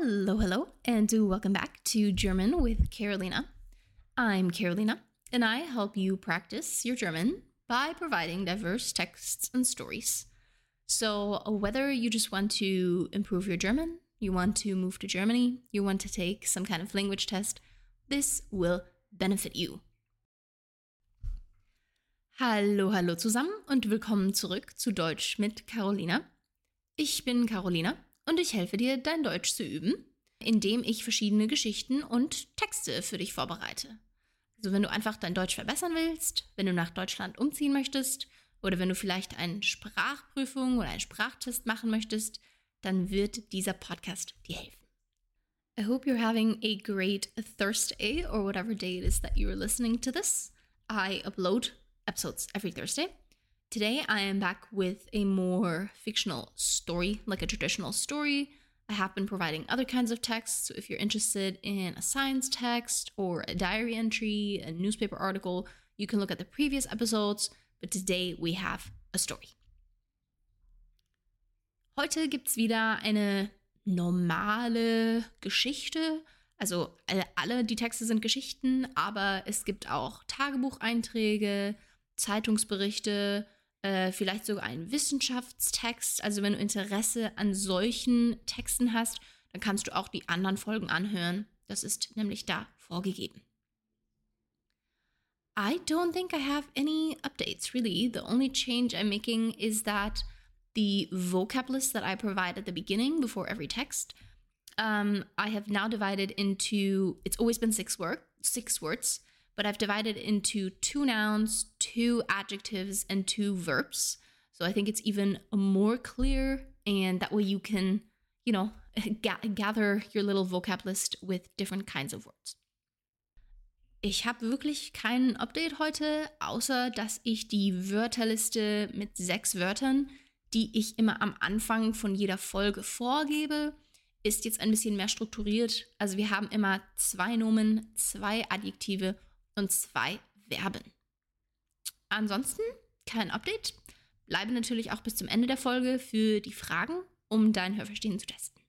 Hello, hello, and welcome back to German with Carolina. I'm Carolina, and I help you practice your German by providing diverse texts and stories. So, whether you just want to improve your German, you want to move to Germany, you want to take some kind of language test, this will benefit you. Hallo, hallo zusammen und willkommen zurück zu Deutsch mit Carolina. Ich bin Carolina und ich helfe dir, dein Deutsch zu üben, indem ich verschiedene Geschichten und Texte für dich vorbereite. Also wenn du einfach dein Deutsch verbessern willst, wenn du nach Deutschland umziehen möchtest oder wenn du vielleicht eine Sprachprüfung oder einen Sprachtest machen möchtest, dann wird dieser Podcast dir helfen. I hope you're having a great Thursday or whatever day it is that you're listening to this. I upload episodes every Thursday. Today, I am back with a more fictional story, like a traditional story. I have been providing other kinds of texts. So, if you're interested in a science text or a diary entry, a newspaper article, you can look at the previous episodes. But today, we have a story. Heute gibt's wieder eine normale Geschichte. Also alle, alle die Texte sind Geschichten, aber es gibt auch Tagebucheinträge, Zeitungsberichte, äh, vielleicht sogar einen Wissenschaftstext. Also wenn du Interesse an solchen Texten hast, dann kannst du auch die anderen Folgen anhören. Das ist nämlich da vorgegeben. I don't think I have any updates really. The only change I'm making is that the vocab list that I provide at the beginning before every text, um, I have now divided into, it's always been six, word, six words but I've divided into two nouns, two adjectives, and two verbs. So I think it's even more clear, and that way you can, you know, ga gather your little vocab list with different kinds of words. Ich habe wirklich kein Update heute, außer dass ich die Wörterliste mit sechs Wörtern, die ich immer am Anfang von jeder Folge vorgebe, ist jetzt ein bisschen mehr strukturiert. Also wir haben immer zwei Nomen, zwei Adjektive und zwei Verben. Ansonsten kein Update. Bleibe natürlich auch bis zum Ende der Folge für die Fragen, um dein Hörverstehen zu testen.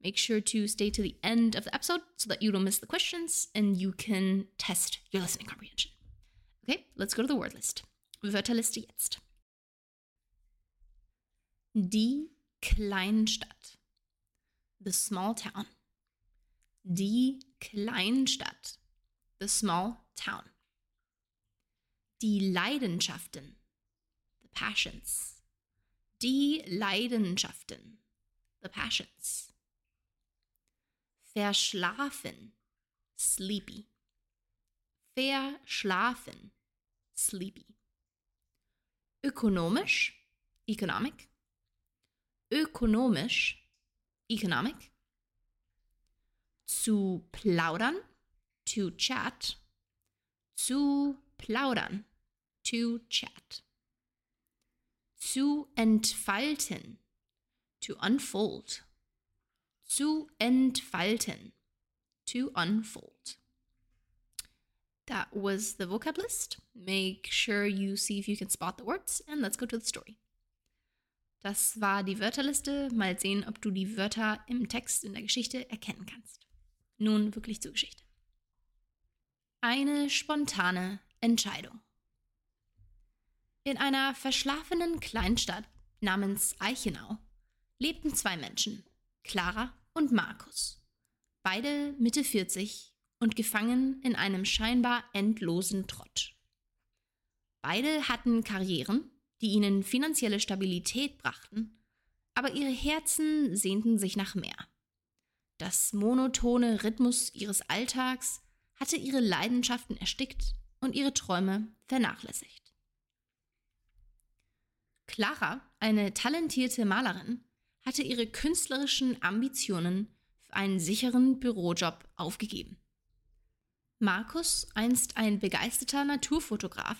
Make sure to stay to the end of the episode so that you don't miss the questions and you can test your listening comprehension. Okay, let's go to the word list. Wörterliste jetzt. Die Kleinstadt. The small town. Die Kleinstadt the small town. Die Leidenschaften, the passions. Die Leidenschaften, the passions. Verschlafen, sleepy. Verschlafen, sleepy. Ökonomisch, economic. Ökonomisch, economic. Zu plaudern, to chat, zu plaudern, to chat. Zu entfalten, to unfold. Zu entfalten, to unfold. That was the vocab list. Make sure you see if you can spot the words and let's go to the story. Das war die Wörterliste. Mal sehen, ob du die Wörter im Text in der Geschichte erkennen kannst. Nun wirklich zur Geschichte. Eine spontane Entscheidung. In einer verschlafenen Kleinstadt namens Eichenau lebten zwei Menschen, Clara und Markus, beide Mitte 40 und gefangen in einem scheinbar endlosen Trott. Beide hatten Karrieren, die ihnen finanzielle Stabilität brachten, aber ihre Herzen sehnten sich nach mehr. Das monotone Rhythmus ihres Alltags hatte ihre Leidenschaften erstickt und ihre Träume vernachlässigt. Clara, eine talentierte Malerin, hatte ihre künstlerischen Ambitionen für einen sicheren Bürojob aufgegeben. Markus, einst ein begeisterter Naturfotograf,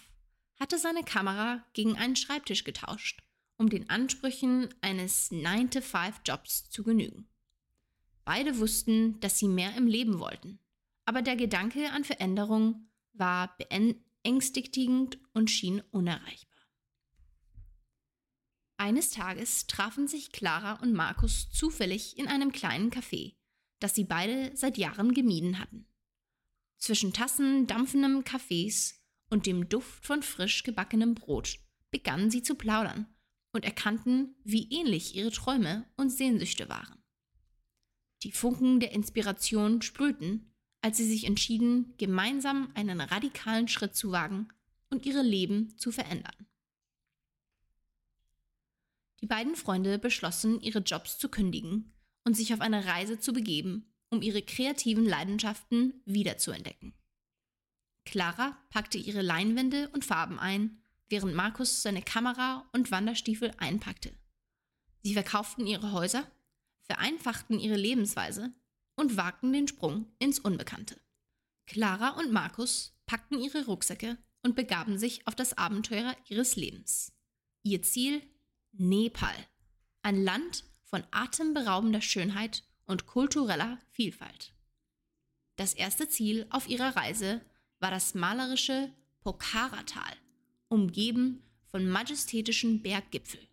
hatte seine Kamera gegen einen Schreibtisch getauscht, um den Ansprüchen eines 9-to-5-Jobs zu genügen. Beide wussten, dass sie mehr im Leben wollten aber der Gedanke an Veränderung war beängstigend und schien unerreichbar. Eines Tages trafen sich Clara und Markus zufällig in einem kleinen Café, das sie beide seit Jahren gemieden hatten. Zwischen Tassen dampfendem Kaffees und dem Duft von frisch gebackenem Brot begannen sie zu plaudern und erkannten, wie ähnlich ihre Träume und Sehnsüchte waren. Die Funken der Inspiration sprühten, als sie sich entschieden, gemeinsam einen radikalen Schritt zu wagen und ihre Leben zu verändern. Die beiden Freunde beschlossen, ihre Jobs zu kündigen und sich auf eine Reise zu begeben, um ihre kreativen Leidenschaften wiederzuentdecken. Clara packte ihre Leinwände und Farben ein, während Markus seine Kamera und Wanderstiefel einpackte. Sie verkauften ihre Häuser, vereinfachten ihre Lebensweise und wagten den Sprung ins Unbekannte. Clara und Markus packten ihre Rucksäcke und begaben sich auf das Abenteuer ihres Lebens. Ihr Ziel Nepal, ein Land von atemberaubender Schönheit und kultureller Vielfalt. Das erste Ziel auf ihrer Reise war das malerische Pokhara-Tal, umgeben von majestätischen Berggipfeln.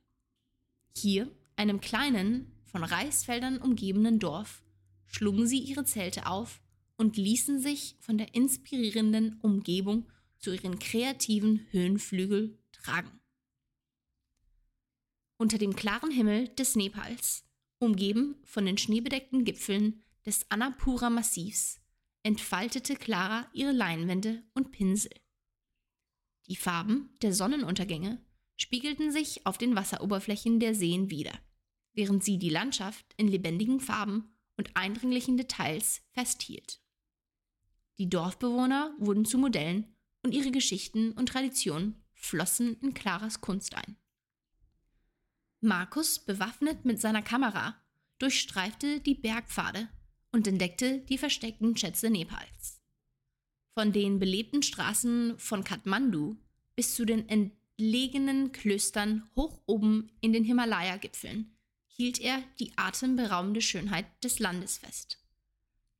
Hier, einem kleinen, von Reisfeldern umgebenen Dorf, schlugen sie ihre Zelte auf und ließen sich von der inspirierenden Umgebung zu ihren kreativen Höhenflügel tragen. Unter dem klaren Himmel des Nepals, umgeben von den schneebedeckten Gipfeln des Annapura-Massivs, entfaltete Clara ihre Leinwände und Pinsel. Die Farben der Sonnenuntergänge spiegelten sich auf den Wasseroberflächen der Seen wider, während sie die Landschaft in lebendigen Farben und eindringlichen Details festhielt. Die Dorfbewohner wurden zu Modellen und ihre Geschichten und Traditionen flossen in Claras Kunst ein. Markus, bewaffnet mit seiner Kamera, durchstreifte die Bergpfade und entdeckte die versteckten Schätze Nepals. Von den belebten Straßen von Kathmandu bis zu den entlegenen Klöstern hoch oben in den Himalaya-Gipfeln hielt er die atemberaubende Schönheit des Landes fest.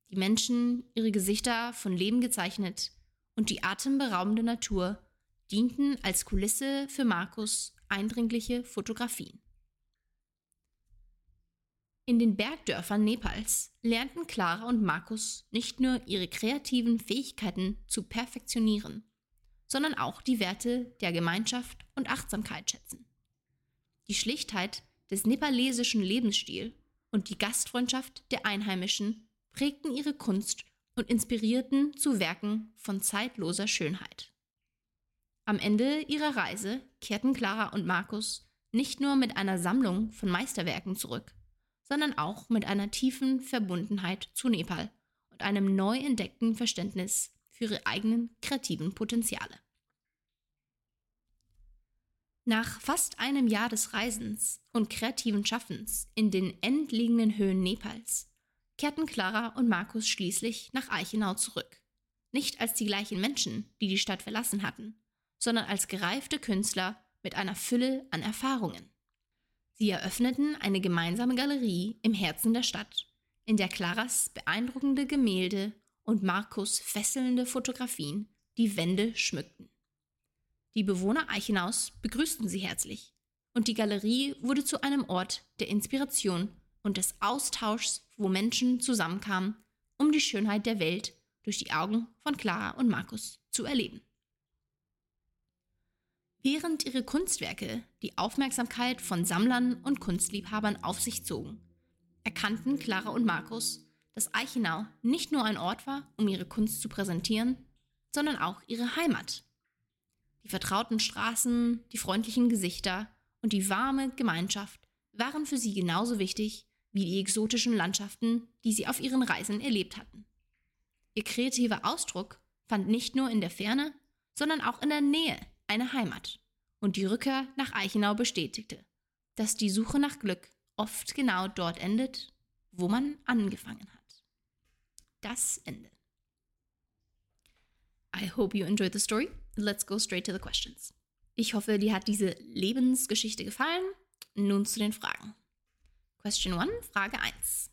Die Menschen, ihre Gesichter von Leben gezeichnet und die atemberaubende Natur dienten als Kulisse für Markus eindringliche Fotografien. In den Bergdörfern Nepals lernten Clara und Markus nicht nur ihre kreativen Fähigkeiten zu perfektionieren, sondern auch die Werte der Gemeinschaft und Achtsamkeit schätzen. Die Schlichtheit des nepalesischen Lebensstils und die Gastfreundschaft der Einheimischen prägten ihre Kunst und inspirierten zu Werken von zeitloser Schönheit. Am Ende ihrer Reise kehrten Clara und Markus nicht nur mit einer Sammlung von Meisterwerken zurück, sondern auch mit einer tiefen Verbundenheit zu Nepal und einem neu entdeckten Verständnis für ihre eigenen kreativen Potenziale. Nach fast einem Jahr des Reisens und kreativen Schaffens in den endliegenden Höhen Nepals kehrten Clara und Markus schließlich nach Eichenau zurück. Nicht als die gleichen Menschen, die die Stadt verlassen hatten, sondern als gereifte Künstler mit einer Fülle an Erfahrungen. Sie eröffneten eine gemeinsame Galerie im Herzen der Stadt, in der Claras beeindruckende Gemälde und Markus fesselnde Fotografien die Wände schmückten. Die Bewohner Eichenaus begrüßten sie herzlich und die Galerie wurde zu einem Ort der Inspiration und des Austauschs, wo Menschen zusammenkamen, um die Schönheit der Welt durch die Augen von Clara und Markus zu erleben. Während ihre Kunstwerke die Aufmerksamkeit von Sammlern und Kunstliebhabern auf sich zogen, erkannten Clara und Markus, dass Eichenau nicht nur ein Ort war, um ihre Kunst zu präsentieren, sondern auch ihre Heimat die vertrauten Straßen, die freundlichen Gesichter und die warme Gemeinschaft waren für sie genauso wichtig wie die exotischen Landschaften, die sie auf ihren Reisen erlebt hatten. Ihr kreativer Ausdruck fand nicht nur in der Ferne, sondern auch in der Nähe eine Heimat. Und die Rückkehr nach Eichenau bestätigte, dass die Suche nach Glück oft genau dort endet, wo man angefangen hat. Das Ende. I hope you enjoyed the story let's go straight to the questions. Ich hoffe, dir hat diese Lebensgeschichte gefallen. Nun zu den Fragen. Question 1, Frage 1.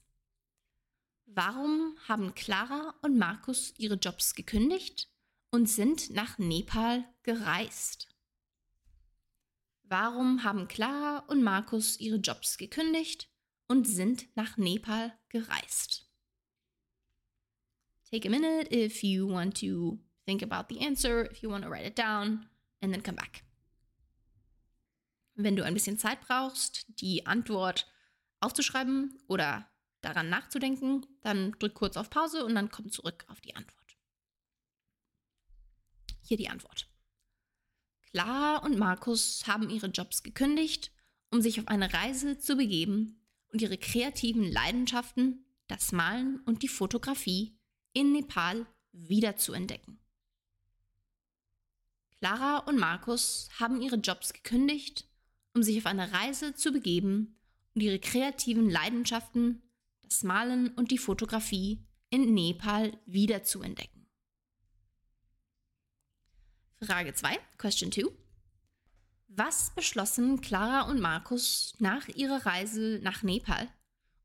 Warum haben Clara und Markus ihre Jobs gekündigt und sind nach Nepal gereist? Warum haben Clara und Markus ihre Jobs gekündigt und sind nach Nepal gereist? Take a minute if you want to think about the answer, if you want to write it down, and then come back. Wenn du ein bisschen Zeit brauchst, die Antwort aufzuschreiben oder daran nachzudenken, dann drück kurz auf Pause und dann komm zurück auf die Antwort. Hier die Antwort. Clara und Markus haben ihre Jobs gekündigt, um sich auf eine Reise zu begeben und ihre kreativen Leidenschaften, das Malen und die Fotografie, in Nepal wiederzuentdecken. Clara und Markus haben ihre Jobs gekündigt, um sich auf eine Reise zu begeben und ihre kreativen Leidenschaften, das Malen und die Fotografie in Nepal wiederzuentdecken. Frage 2, Question 2. Was beschlossen Clara und Markus nach ihrer Reise nach Nepal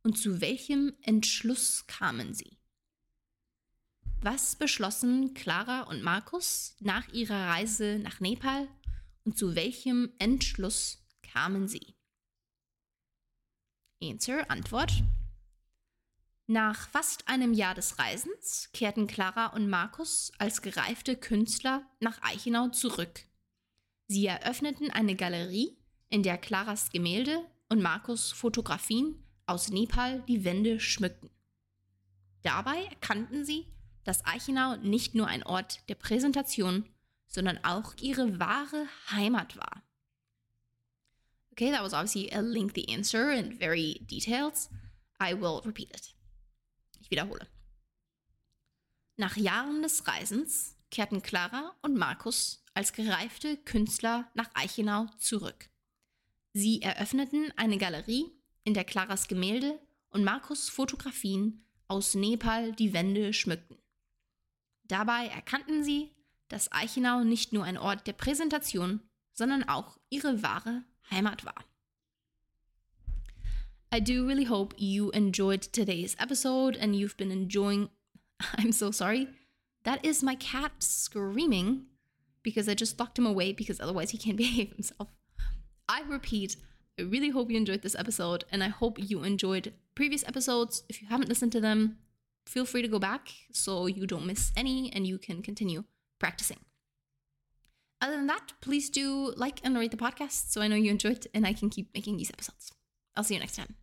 und zu welchem Entschluss kamen sie? Was beschlossen Clara und Markus nach ihrer Reise nach Nepal und zu welchem Entschluss kamen sie? Answer, Antwort. Nach fast einem Jahr des Reisens kehrten Clara und Markus als gereifte Künstler nach Eichenau zurück. Sie eröffneten eine Galerie, in der Claras Gemälde und Markus Fotografien aus Nepal die Wände schmückten. Dabei erkannten sie, dass Eichenau nicht nur ein Ort der Präsentation, sondern auch ihre wahre Heimat war. Okay, that was obviously a lengthy answer and very detailed. I will repeat it. Ich wiederhole. Nach Jahren des Reisens kehrten Clara und Markus als gereifte Künstler nach Eichenau zurück. Sie eröffneten eine Galerie, in der Claras Gemälde und Markus Fotografien aus Nepal die Wände schmückten. Dabei erkannten sie, dass Eichenau nicht nur ein Ort der Präsentation, sondern auch ihre wahre Heimat war. I do really hope you enjoyed today's episode and you've been enjoying. I'm so sorry. That is my cat screaming because I just locked him away because otherwise he can't behave himself. I repeat, I really hope you enjoyed this episode and I hope you enjoyed previous episodes. If you haven't listened to them, feel free to go back so you don't miss any and you can continue practicing. Other than that, please do like and rate the podcast so I know you enjoyed and I can keep making these episodes. I'll see you next time.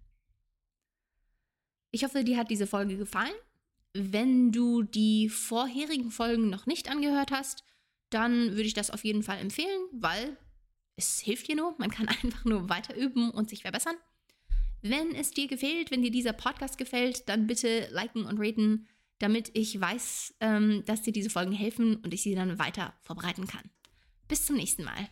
Ich hoffe, dir hat diese Folge gefallen. Wenn du die vorherigen Folgen noch nicht angehört hast, dann würde ich das auf jeden Fall empfehlen, weil es hilft dir nur. Man kann einfach nur weiter üben und sich verbessern. Wenn es dir gefällt, wenn dir dieser Podcast gefällt, dann bitte liken und raten, damit ich weiß, ähm, dass dir diese Folgen helfen und ich sie dann weiter verbreiten kann. Bis zum nächsten Mal.